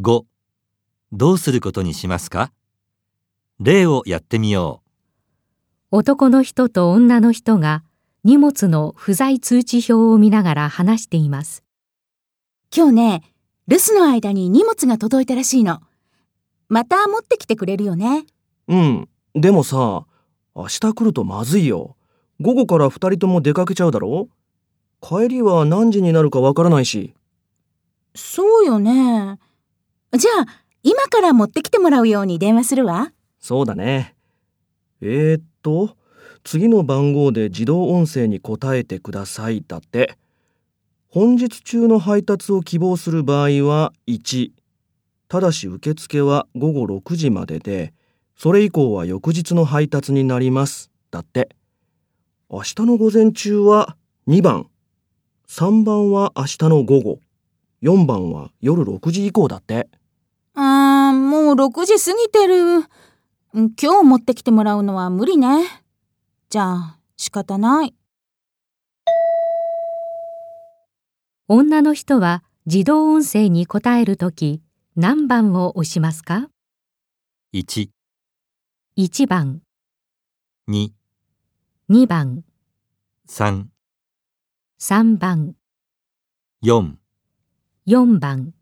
5どうすることにしますか？例をやってみよ男の人と女の人が荷物の不在通知表を見ながら話しています。今日ね、留守の間に荷物が届いたらしいの。また持ってきてくれるよね。うん。でもさ、明日来るとまずいよ。午後から二人とも出かけちゃうだろ？帰りは何時になるかわからないし。そうよね。じゃあ、今から持ってきてもらうように電話するわ。そうだね。えー、っと、次の番号で自動音声に答えてくださいだって。本日中の配達を希望する場合は1。ただし受付は午後6時までで、それ以降は翌日の配達になります。だって。明日の午前中は2番。3番は明日の午後。4番は夜6時以降だって。あー、もう6時過ぎてる。今日持ってきてもらうのは無理ね。じゃあ、仕方ない。女の人は自動音声に答えるとき何番を押しますか？う。1、?1 番、2、2番、3、3番、4。4番。